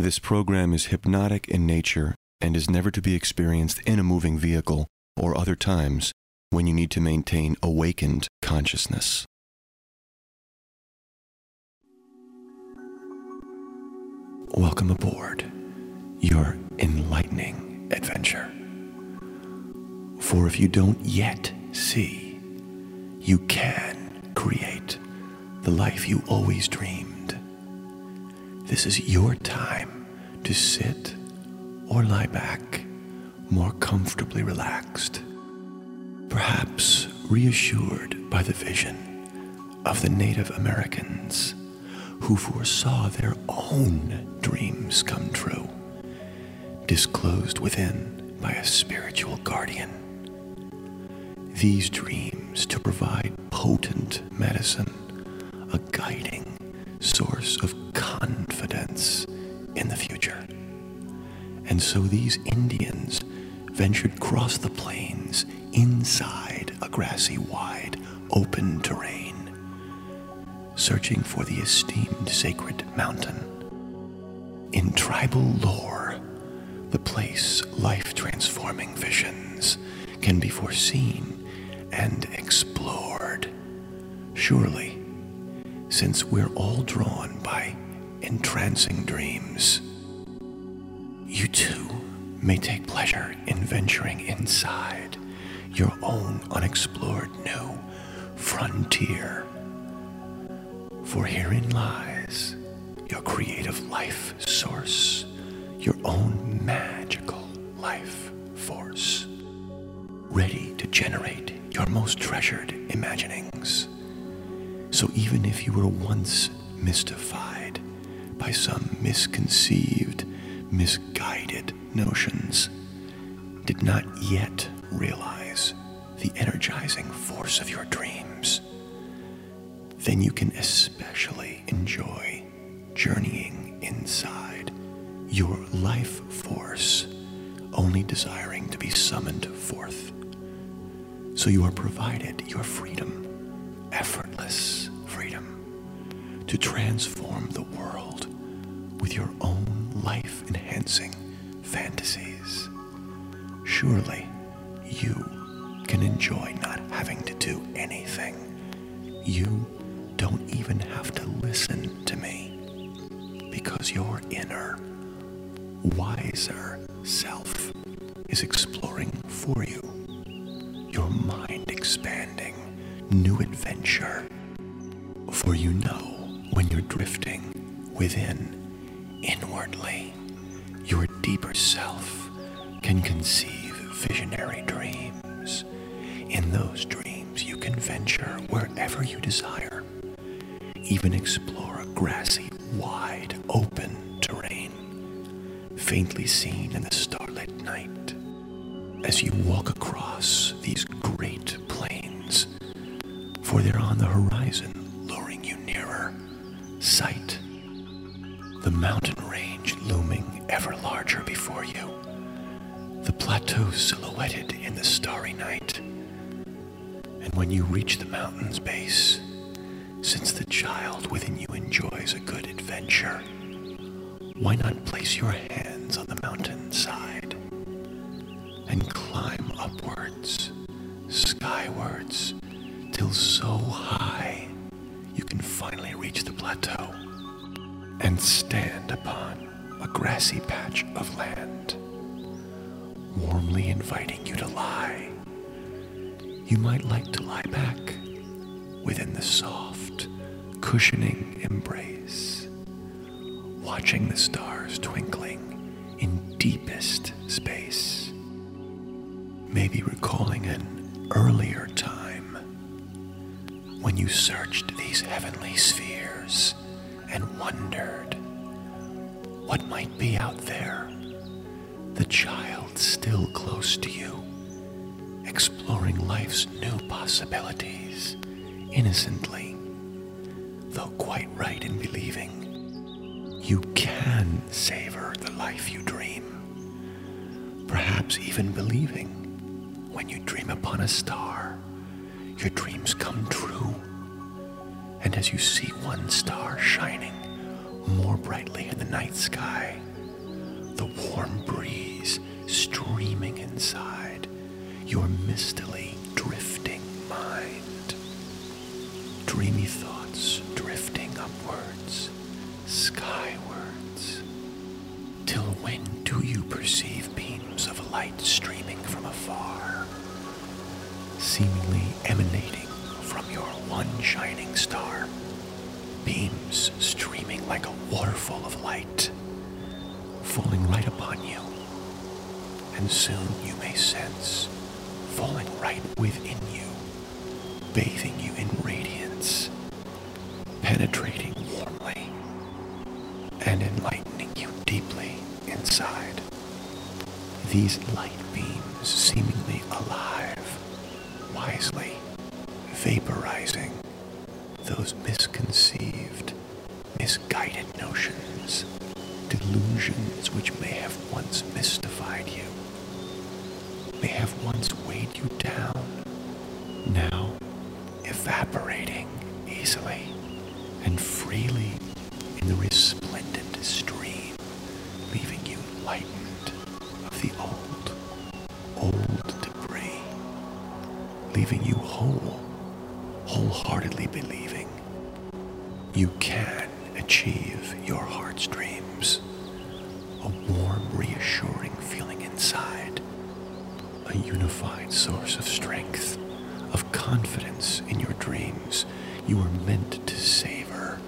This program is hypnotic in nature and is never to be experienced in a moving vehicle or other times when you need to maintain awakened consciousness. Welcome aboard your enlightening adventure. For if you don't yet see, you can create the life you always dreamed. This is your time to sit or lie back more comfortably relaxed, perhaps reassured by the vision of the Native Americans who foresaw their own dreams come true, disclosed within by a spiritual guardian. These dreams to provide potent medicine, a guiding source of confidence in the future. And so these Indians ventured across the plains inside a grassy, wide, open terrain searching for the esteemed sacred mountain. In tribal lore, the place life transforming visions can be foreseen and explored. Surely, since we're all drawn by entrancing dreams, you too may take pleasure in venturing inside your own unexplored new frontier. For herein lies your creative life source, your own magical life force, ready to generate your most treasured imaginings. So even if you were once mystified by some misconceived, misguided notions, did not yet realize the energizing force of your dreams, then you can especially enjoy journeying inside your life force, only desiring to be summoned forth. So you are provided your freedom, effortless freedom, to transform the world with your own life enhancing fantasies. Surely you can enjoy not having to do anything. You don't even have to listen to me because your inner, wiser self is exploring for you. Your mind expanding, new adventure. For you know when you're drifting within, inwardly, your deeper self can conceive visionary dreams. In those dreams, you can venture wherever you desire even explore a grassy, wide, open terrain, faintly seen in the starlit night. As you walk across these great for they're on the horizon, luring you nearer, sight, the mountain range looming ever larger before you, the plateau silhouetted in the starry night. And when you reach the mountain's base, since the child within you enjoys a good adventure, why not place your hands on the mountainside and climb upwards, skywards, till so high you can finally reach the plateau and stand upon a grassy patch of land, warmly inviting you to lie. You might like to lie back within the soft, cushioning embrace, watching the stars twinkling in deepest space, maybe recalling an earlier time when you searched these heavenly spheres and wondered what might be out there, the child still close to you, exploring life's new possibilities innocently, though quite right in believing you can savor the life you dream. Perhaps even believing when you dream upon a star, your dreams come true. And as you see one star shining more brightly in the night sky, the warm breeze streaming inside your mistily drifting mind. Dreamy thoughts drifting upwards, skywards. Till when do you perceive beams of light streaming from afar, seemingly emanating from your one shining star? Beams streaming like a waterfall of light, falling right upon you. And soon you may sense falling right within you, bathing you in radiance, penetrating warmly, and enlightening you deeply inside. These light beams seemingly alive, wisely vaporizing those misconceived, misguided notions, delusions which may have once mystified you, may have once weighed you down, now evaporating easily and freely in the resplendent stream, leaving you lightened leaving you whole, wholeheartedly believing you can achieve your heart's dreams. A warm, reassuring feeling inside, a unified source of strength, of confidence in your dreams you are meant to savor.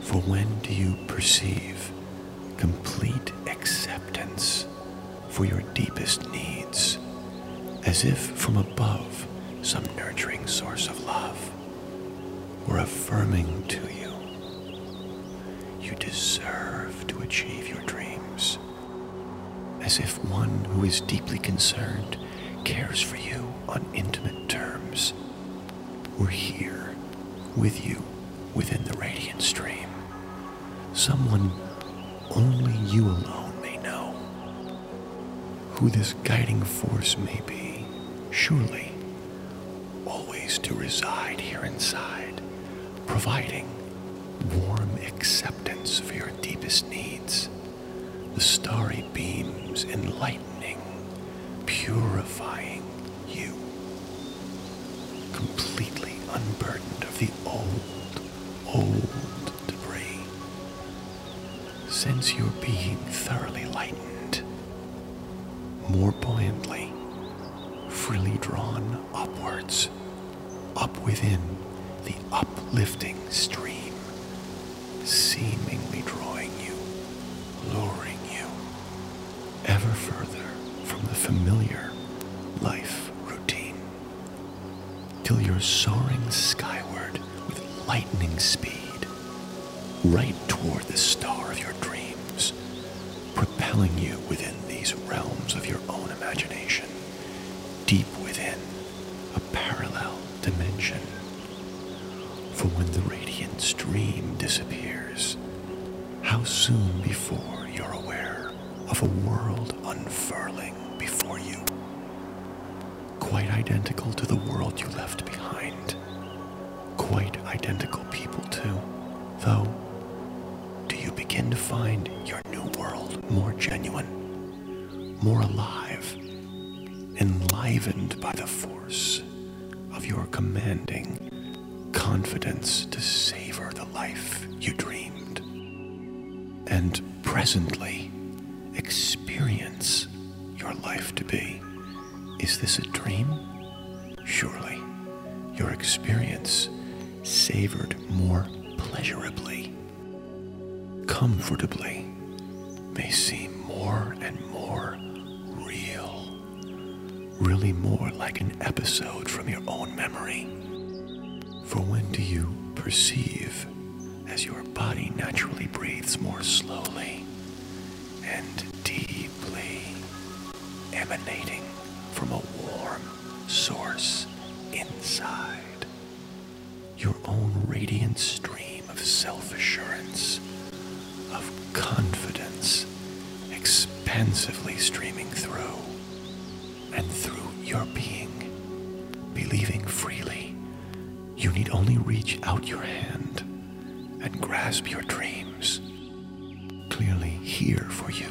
For when do you perceive complete acceptance for your deepest needs, as if from above some nurturing source of love were affirming to you you deserve to achieve your dreams, as if one who is deeply concerned cares for you on intimate terms were here with you within the radiant stream. Someone only you alone may know. Who this guiding force may be, surely always to reside here inside, providing warm acceptance for your deepest needs. The starry beams enlightening, purifying you, completely unburdened of the old, old debris. Sense your being thoroughly lightened, more buoyantly, drawn upwards, up within the uplifting stream, seemingly drawing you, luring you ever further from the familiar life routine, till you're soaring skyward with lightning speed, right toward the star of your dreams, propelling you within these realms the radiant stream disappears, how soon before you're aware of a world unfurling before you, quite identical to the world you left behind, quite identical people too, though do you begin to find your new world more genuine, more alive, enlivened by the force of your commanding confidence to savor the life you dreamed, and presently experience your life to be? Is this a dream? Surely your experience savored more pleasurably, comfortably, may seem more and more real, really more like an episode from your own memory. For when do you perceive as your body naturally breathes more slowly and deeply, emanating from a warm source inside? Your own radiant stream of self assurance, of confidence, expansively streaming through and through your being, believing freely you need only reach out your hand and grasp your dreams, clearly here for you.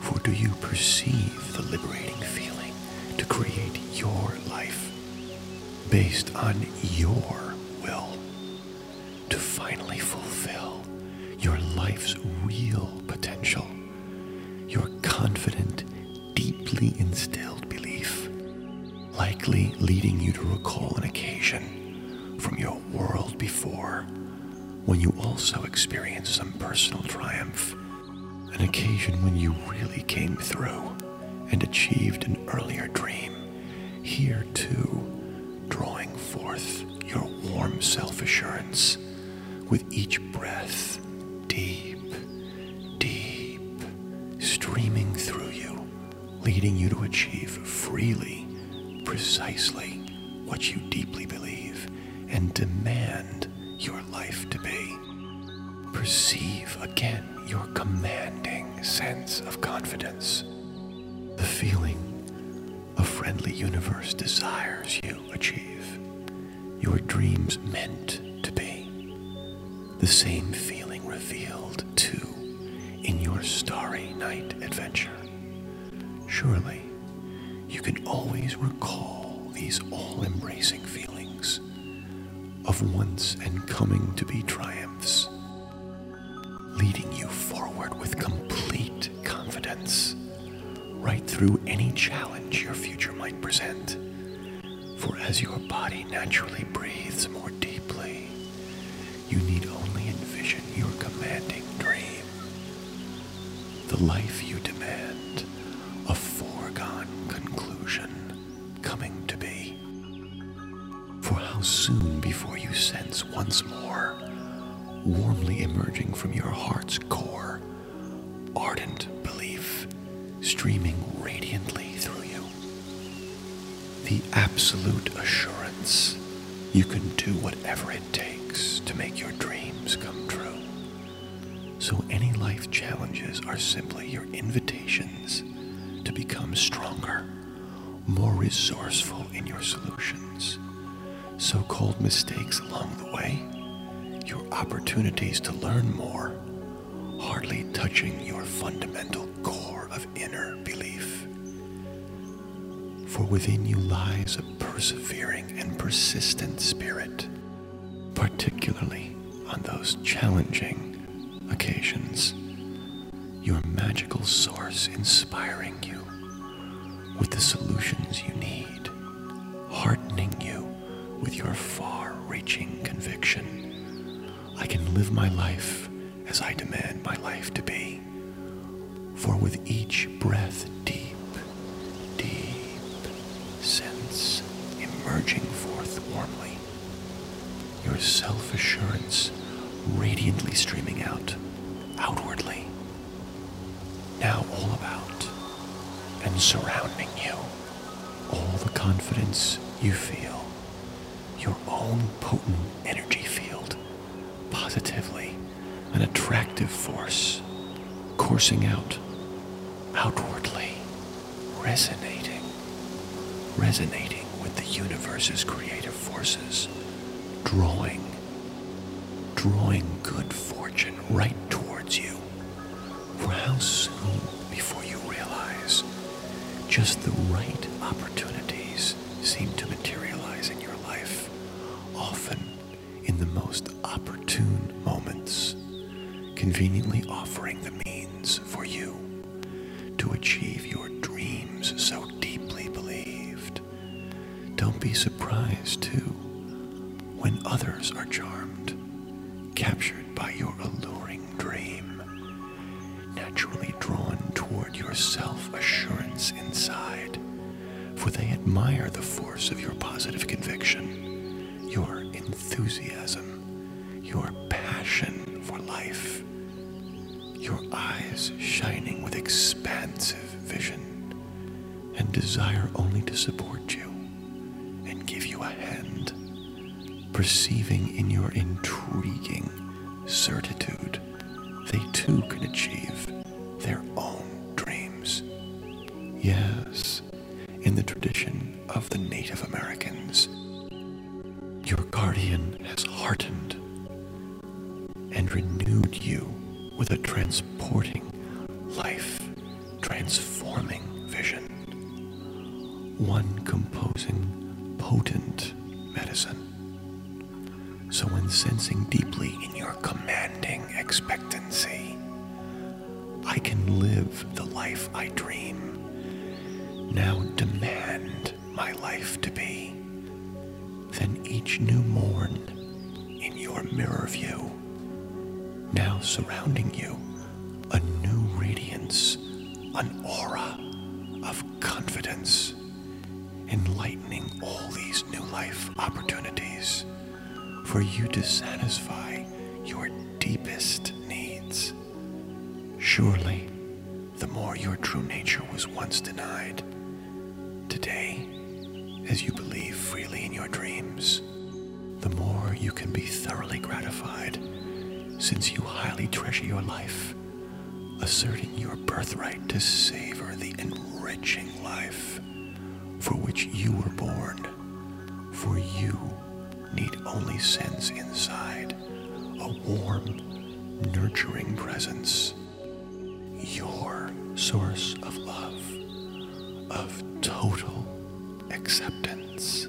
For do you perceive the liberating feeling to create your life based on your will to finally fulfill your life's real potential, your confident, deeply instilled likely leading you to recall an occasion from your world before when you also experienced some personal triumph, an occasion when you really came through and achieved an earlier dream, here too, drawing forth your warm self assurance with each breath, deep, deep, streaming through you, leading you to achieve freely, precisely what you deeply believe and demand your life to be. Perceive again your commanding sense of confidence, the feeling a friendly universe desires you achieve, your dreams meant to be, the same feeling revealed too in your starry night adventure. Surely, you can always recall these all embracing feelings of once and coming to be triumphs, leading you forward with complete confidence, right through any challenge your future might present. For as your body naturally breathes more deeply, you need only envision your commanding dream. The life you demand, conclusion coming to be. For how soon before you sense once more, warmly emerging from your heart's core, ardent belief streaming radiantly through you. The absolute assurance you can do whatever it takes to make your dreams come true. So any life challenges are simply your invitations to become stronger, more resourceful in your solutions. So called mistakes along the way, your opportunities to learn more, hardly touching your fundamental core of inner belief. For within you lies a persevering and persistent spirit, particularly on those challenging occasions. Your magical source inspiring you with the solutions you need, heartening you with your far reaching conviction. I can live my life as I demand my life to be. For with each breath deep, deep sense emerging forth warmly, your self assurance radiantly streaming out, outwardly, now all about and surrounding you, all the confidence you feel, your own potent energy field, positively an attractive force, coursing out, outwardly, resonating, resonating with the universe's creative forces, drawing drawing good fortune right towards you. For how soon just the right opportunities seem to materialize in your life, often in the most opportune moments, conveniently offering the means for you to achieve your dreams so deeply believed. Don't be surprised, too, when others are charmed admire the force of your positive conviction, your enthusiasm, your passion for life, your eyes shining with expansive vision, and desire only to support you and give you a hand perceiving in your intriguing certitude they too can achieve their own dreams. Yes, the tradition of the Native Americans, your guardian has heartened and renewed you with a transporting, life transforming vision, one composing potent medicine. So, when sensing deeply in your commanding expectancy, I can live the life I dream. Now demand my life to be. Then each new morn in your mirror view, now surrounding you, a new radiance, an aura of confidence, enlightening all these new life opportunities for you to satisfy your deepest needs. Surely, the more your true nature was once denied, today, as you believe freely in your dreams, the more you can be thoroughly gratified since you highly treasure your life, asserting your birthright to savor the enriching life for which you were born. For you need only sense inside a warm, nurturing presence, your source of love, of total acceptance.